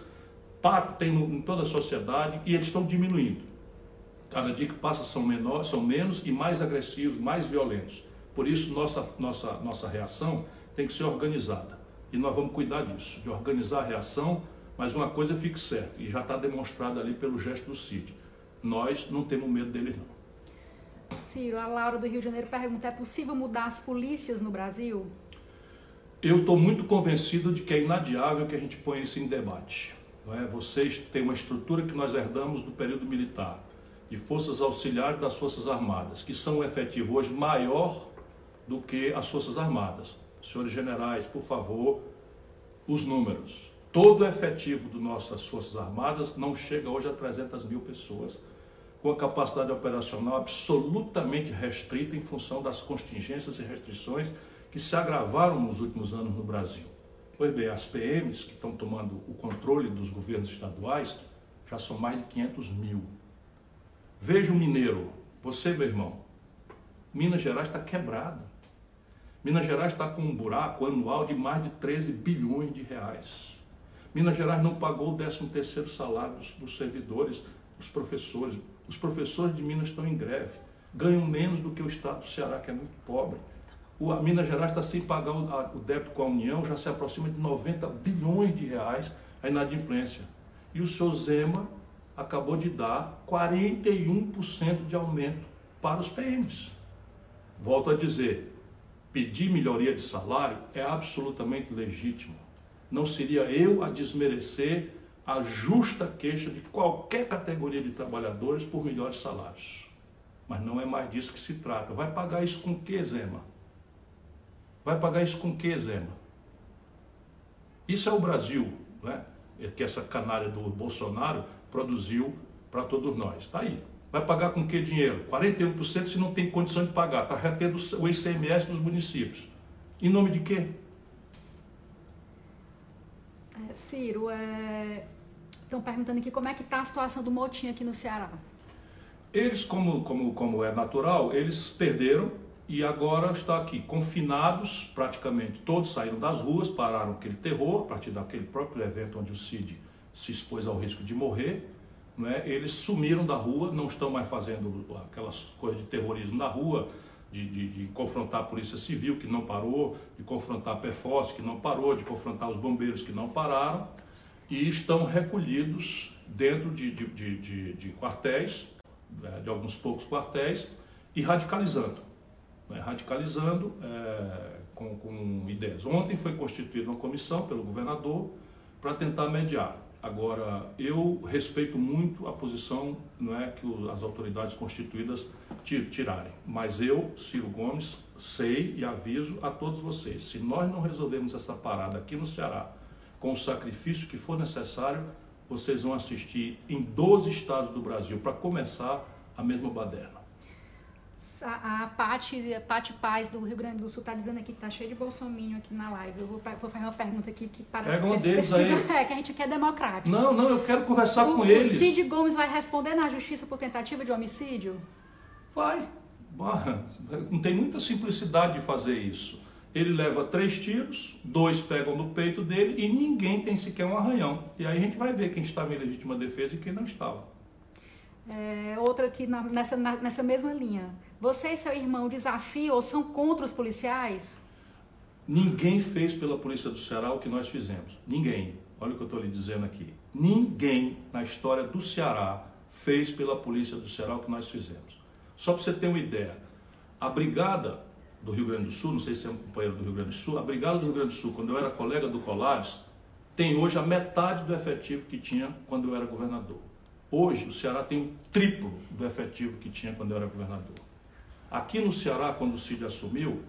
pacto tem em toda a sociedade e eles estão diminuindo. Cada dia que passa são, menor, são menos e mais agressivos, mais violentos. Por isso, nossa, nossa, nossa reação tem que ser organizada. E nós vamos cuidar disso, de organizar a reação, mas uma coisa fique certa, e já está demonstrada ali pelo gesto do CID. Nós não temos medo deles, não. Ciro, a Laura do Rio de Janeiro pergunta: é possível mudar as polícias no Brasil? Eu estou muito convencido de que é inadiável que a gente ponha isso em debate. Não é? Vocês têm uma estrutura que nós herdamos do período militar de forças auxiliares das Forças Armadas, que são um efetivo hoje maior do que as Forças Armadas. Senhores generais, por favor, os números. Todo o efetivo das nossas Forças Armadas não chega hoje a 300 mil pessoas, com a capacidade operacional absolutamente restrita em função das contingências e restrições que se agravaram nos últimos anos no Brasil. Pois bem, as PMs que estão tomando o controle dos governos estaduais já são mais de 500 mil. Veja o mineiro, você, meu irmão, Minas Gerais está quebrado. Minas Gerais está com um buraco anual de mais de 13 bilhões de reais. Minas Gerais não pagou o 13 terceiro salário dos, dos servidores, dos professores. Os professores de Minas estão em greve. Ganham menos do que o estado do Ceará, que é muito pobre. O, a Minas Gerais está sem pagar o, a, o débito com a União, já se aproxima de 90 bilhões de reais a inadimplência. E o senhor Zema acabou de dar 41% de aumento para os PMs. Volto a dizer, pedir melhoria de salário é absolutamente legítimo. Não seria eu a desmerecer a justa queixa de qualquer categoria de trabalhadores por melhores salários. Mas não é mais disso que se trata. Vai pagar isso com que, Zema? Vai pagar isso com que, Zema? Isso é o Brasil, né? É que essa canalha do Bolsonaro produziu para todos nós. Está aí. Vai pagar com que dinheiro? 41% se não tem condição de pagar. Está retendo o ICMS dos municípios. Em nome de quê? É, Ciro, é... estão perguntando aqui como é que está a situação do motim aqui no Ceará. Eles, como, como, como é natural, eles perderam e agora está aqui, confinados praticamente. Todos saíram das ruas, pararam aquele terror, a partir daquele próprio evento onde o CID se expôs ao risco de morrer, né? eles sumiram da rua, não estão mais fazendo aquelas coisas de terrorismo na rua, de, de, de confrontar a polícia civil, que não parou, de confrontar a PFOS, que não parou, de confrontar os bombeiros, que não pararam, e estão recolhidos dentro de, de, quartéis, né? de alguns poucos quartéis, e radicalizando. Né? Radicalizando é, com, com ideias. Ontem foi constituída uma comissão pelo governador para tentar mediar. Agora, eu respeito muito a posição não é, que as autoridades constituídas tirarem, mas eu, Ciro Gomes, sei e aviso a todos vocês: se nós não resolvermos essa parada aqui no Ceará, com o sacrifício que for necessário, vocês vão assistir em 12 estados do Brasil, para começar, a mesma baderna a, a Pati, Pati Paz do Rio Grande do Sul está dizendo aqui que tá cheio de bolsominho aqui na live. Eu vou, vou fazer uma pergunta aqui que parece Pega um deles aí. É, que a gente quer democrático. Não, não, eu quero conversar o, com eles. O Cid Gomes vai responder na justiça por tentativa de homicídio? Vai. Não tem muita simplicidade de fazer isso. Ele leva três tiros, dois pegam no peito dele e ninguém tem sequer um arranhão. E aí a gente vai ver quem estava em legítima defesa e quem não estava. É, outra aqui na, nessa, na, nessa mesma linha. Você e seu irmão desafiam ou são contra os policiais? Ninguém fez pela Polícia do Ceará o que nós fizemos. Ninguém. Olha o que eu estou lhe dizendo aqui. Ninguém na história do Ceará fez pela Polícia do Ceará o que nós fizemos. Só para você ter uma ideia, a Brigada do Rio Grande do Sul, não sei se é um companheiro do Rio Grande do Sul, a Brigada do Rio Grande do Sul, quando eu era colega do Colares, tem hoje a metade do efetivo que tinha quando eu era governador. Hoje, o Ceará tem o triplo do efetivo que tinha quando eu era governador. Aqui no Ceará, quando o Cid assumiu,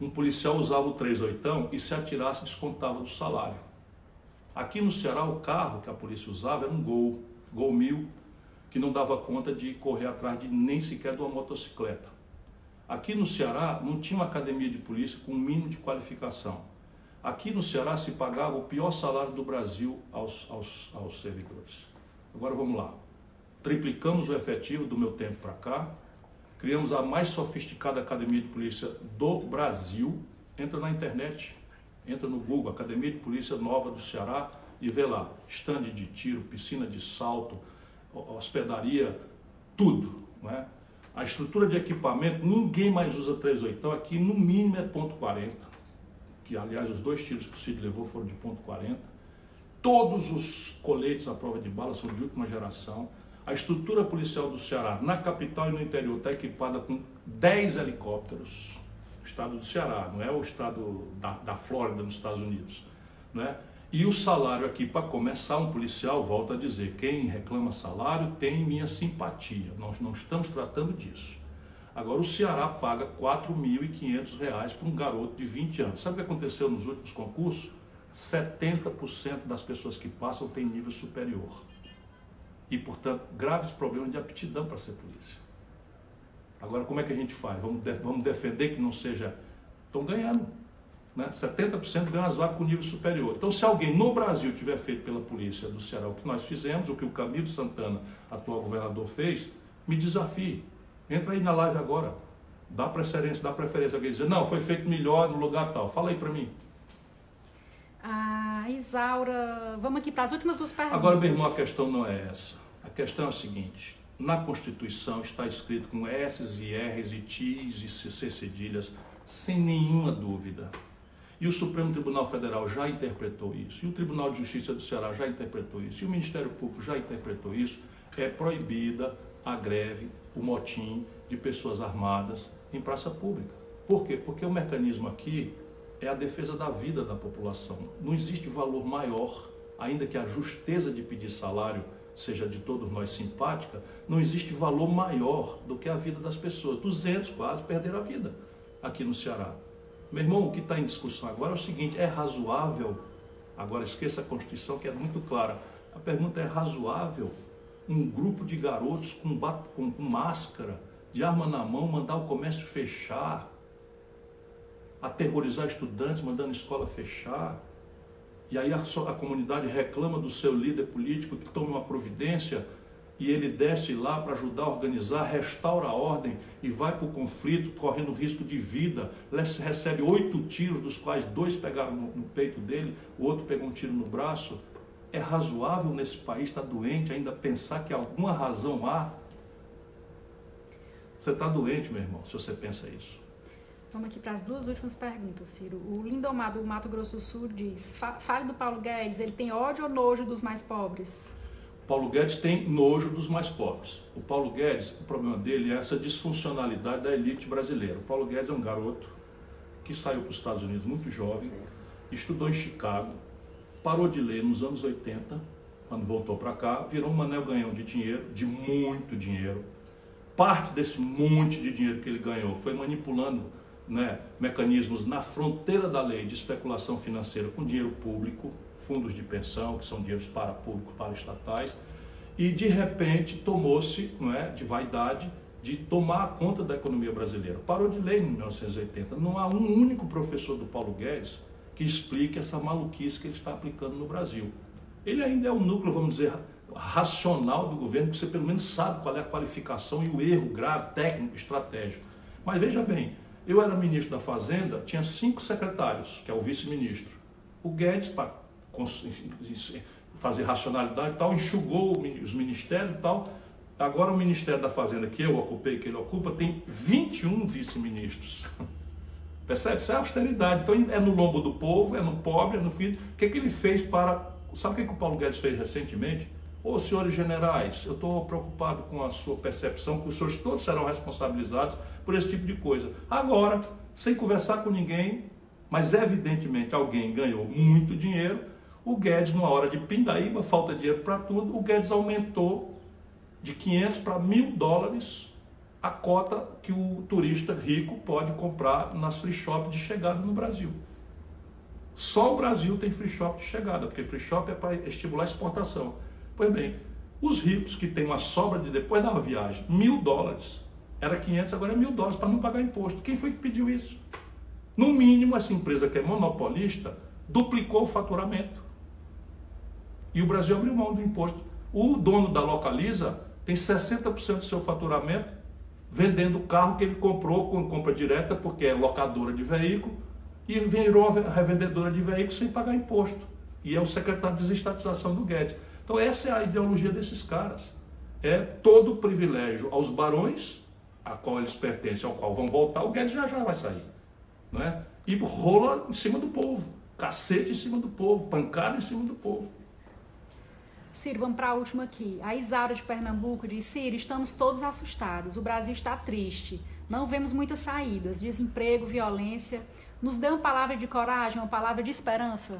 um policial usava o 38 e se atirasse descontava do salário. Aqui no Ceará, o carro que a polícia usava era um Gol, Gol 1000, que não dava conta de correr atrás de nem sequer de uma motocicleta. Aqui no Ceará não tinha uma academia de polícia com um mínimo de qualificação. Aqui no Ceará se pagava o pior salário do Brasil aos, aos, aos servidores. Agora vamos lá. Triplicamos o efetivo do meu tempo para cá, criamos a mais sofisticada academia de polícia do Brasil. Entra na internet, entra no Google, Academia de Polícia Nova do Ceará e vê lá, estande de tiro, piscina de salto, hospedaria, tudo. Não é? A estrutura de equipamento, ninguém mais usa 38, aqui no mínimo é ponto .40, que aliás os dois tiros que o Cid levou foram de ponto .40. Todos os coletes à prova de bala são de última geração. A estrutura policial do Ceará, na capital e no interior, está equipada com 10 helicópteros. O estado do Ceará, não é o estado da, da Flórida, nos Estados Unidos. Não é? E o salário aqui, para começar, um policial, volta a dizer, quem reclama salário tem minha simpatia. Nós não estamos tratando disso. Agora, o Ceará paga R$ 4.500 para um garoto de 20 anos. Sabe o que aconteceu nos últimos concursos? 70% das pessoas que passam têm nível superior. E, portanto, graves problemas de aptidão para ser polícia. Agora, como é que a gente faz? Vamos, vamos defender que não seja. Estão ganhando né, 70% ganham as vagas com nível superior. Então, se alguém no Brasil tiver feito pela polícia do Ceará o que nós fizemos, o que o Camilo Santana, atual governador, fez, me desafie. Entra aí na live agora. Dá preferência, dá preferência. Alguém dizer, não, foi feito melhor no lugar tal. Fala aí para mim. Isaura, vamos aqui para as últimas duas perguntas. Agora, meu irmão, a questão não é essa. A questão é a seguinte: na Constituição está escrito com S e R's e T's e C cedilhas, sem nenhuma dúvida. E o Supremo Tribunal Federal já interpretou isso, e o Tribunal de Justiça do Ceará já interpretou isso, e o Ministério Público já interpretou isso. É proibida a greve, o motim de pessoas armadas em praça pública. Por quê? Porque o mecanismo aqui é a defesa da vida da população. Não existe valor maior, ainda que a justeza de pedir salário seja de todos nós simpática, não existe valor maior do que a vida das pessoas. 200 quase perderam a vida aqui no Ceará. Meu irmão, o que está em discussão agora é o seguinte: é razoável? Agora esqueça a Constituição que é muito clara. A pergunta é razoável um grupo de garotos com, com, com máscara, de arma na mão, mandar o comércio fechar, aterrorizar estudantes, mandando a escola fechar. E aí a, a comunidade reclama do seu líder político que tome uma providência e ele desce lá para ajudar a organizar, restaura a ordem e vai para o conflito correndo risco de vida. Recebe oito tiros, dos quais dois pegaram no, no, peito dele, o outro pegou um tiro no braço. É razoável nesse país estar tá doente ainda pensar que alguma razão há? Você está doente, meu irmão, se você pensa isso. Vamos aqui para as duas últimas perguntas, Ciro. O Lindomar do Mato Grosso do Sul diz: fale do Paulo Guedes, ele tem ódio ou nojo dos mais pobres? Paulo Guedes tem nojo dos mais pobres. O Paulo Guedes, o problema dele é essa disfuncionalidade da elite brasileira. O Paulo Guedes é um garoto que saiu para os Estados Unidos muito jovem, estudou em Chicago, parou de ler nos anos 80, quando voltou para cá, virou um manel ganhão de dinheiro, de muito dinheiro. Parte desse monte de dinheiro que ele ganhou foi manipulando né, mecanismos na fronteira da lei de especulação financeira com dinheiro público, fundos de pensão, que são dinheiros para público, para estatais, e de repente tomou-se não é, de vaidade de tomar conta da economia brasileira. Parou de ler em 1980. Não há um único professor do Paulo Guedes que explique essa maluquice que ele está aplicando no Brasil. Ele ainda é o núcleo, vamos dizer, racional do governo, que você pelo menos sabe qual é a qualificação e o erro grave, técnico, estratégico. Mas veja bem, eu era ministro da Fazenda, tinha cinco secretários, que é o vice-ministro. O Guedes, para fazer racionalidade e tal, enxugou os ministérios e tal. Agora o Ministério da Fazenda que eu ocupei, que ele ocupa, tem 21 vice-ministros. Percebe? Isso é austeridade. Então é no lombo do povo, é no pobre, é no filho. O que, é que ele fez para. Sabe o que, é que o Paulo Guedes fez recentemente? Ô senhores generais, eu estou preocupado com a sua percepção, que os senhores todos serão responsabilizados por esse tipo de coisa. Agora, sem conversar com ninguém, mas evidentemente alguém ganhou muito dinheiro, O Guedes, numa hora de pindaíba, falta dinheiro para tudo, o Guedes aumentou de 500 para 1.000 dólares a cota que o turista rico pode comprar nas free shop de chegada no Brasil. Só o Brasil tem free shop de chegada, porque free shop é para estimular a exportação. Pois bem, os ricos que têm uma sobra de depois da viagem, mil dólares, era 500, agora é mil dólares para não pagar imposto. Quem foi que pediu isso? No mínimo, essa empresa que é monopolista duplicou o faturamento. E o Brasil abriu mão do imposto. O dono da Localiza tem 60% do seu faturamento vendendo o carro que ele comprou com compra direta, porque é locadora de veículo, e virou revendedora de veículos sem pagar imposto. E é o secretário de desestatização do Guedes. Então essa é a ideologia desses caras. É todo privilégio aos barões, a qual eles pertencem, ao qual vão voltar, o Guedes já já vai sair. Não é? E rola em cima do povo. Cacete em cima do povo, pancada em cima do povo. Ciro, vamos para a última aqui. A Isaura de Pernambuco diz: Ciro, estamos todos assustados. O Brasil está triste. Não vemos muitas saídas. Desemprego, violência. Nos dê uma palavra de coragem, uma palavra de esperança.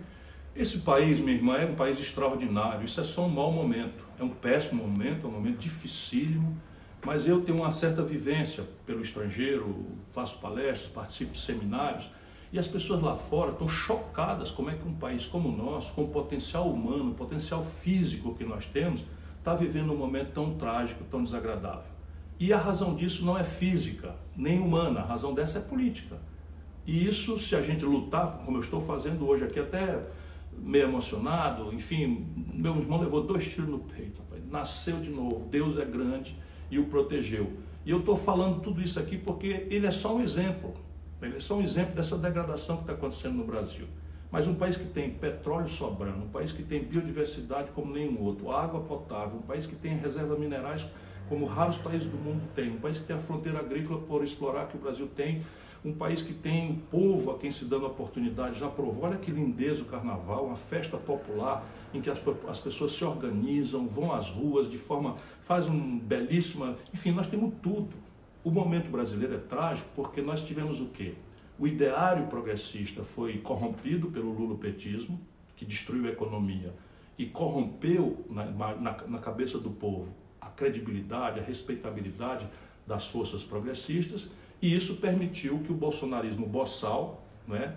Esse país, minha irmã, é um país extraordinário. Isso é só um mau momento. É um péssimo momento, é um momento dificílimo. Mas eu tenho uma certa vivência pelo estrangeiro, faço palestras, participo de seminários. E as pessoas lá fora estão chocadas como é que um país como o nosso, com o potencial humano, o potencial físico que nós temos, está vivendo um momento tão trágico, tão desagradável. E a razão disso não é física, nem humana, a razão dessa é política. E isso, se a gente lutar, como eu estou fazendo hoje aqui, até meio emocionado, enfim, meu irmão levou dois tiros no peito, rapaz. nasceu de novo, Deus é grande e o protegeu. E eu estou falando tudo isso aqui porque ele é só um exemplo. Ele é só um exemplo dessa degradação que está acontecendo no Brasil. Mas um país que tem petróleo sobrando, um país que tem biodiversidade como nenhum outro, água potável, um país que tem reservas minerais como raros países do mundo têm, um país que tem a fronteira agrícola por explorar que o Brasil tem, um país que tem o povo a quem se dando oportunidade, já provou, olha que lindeza o carnaval, uma festa popular em que as, as pessoas se organizam, vão às ruas de forma, fazem um belíssima, enfim, nós temos tudo. O momento brasileiro é trágico porque nós tivemos o quê? O ideário progressista foi corrompido pelo lulopetismo, que destruiu a economia e corrompeu na, na, na cabeça do povo a credibilidade, a respeitabilidade das forças progressistas, e isso permitiu que o bolsonarismo boçal né,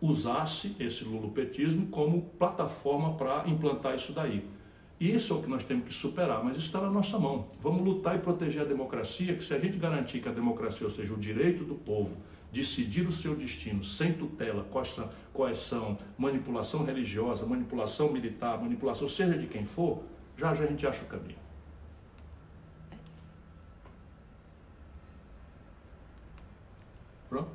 usasse esse lulopetismo como plataforma para implantar isso daí. Isso é o que nós temos que superar, mas isso está na nossa mão. Vamos lutar e proteger a democracia, que se a gente garantir que a democracia, ou seja, o direito do povo decidir o seu destino sem tutela, coerção, manipulação religiosa, manipulação militar, manipulação seja de quem for, já já a gente acha o caminho. bro?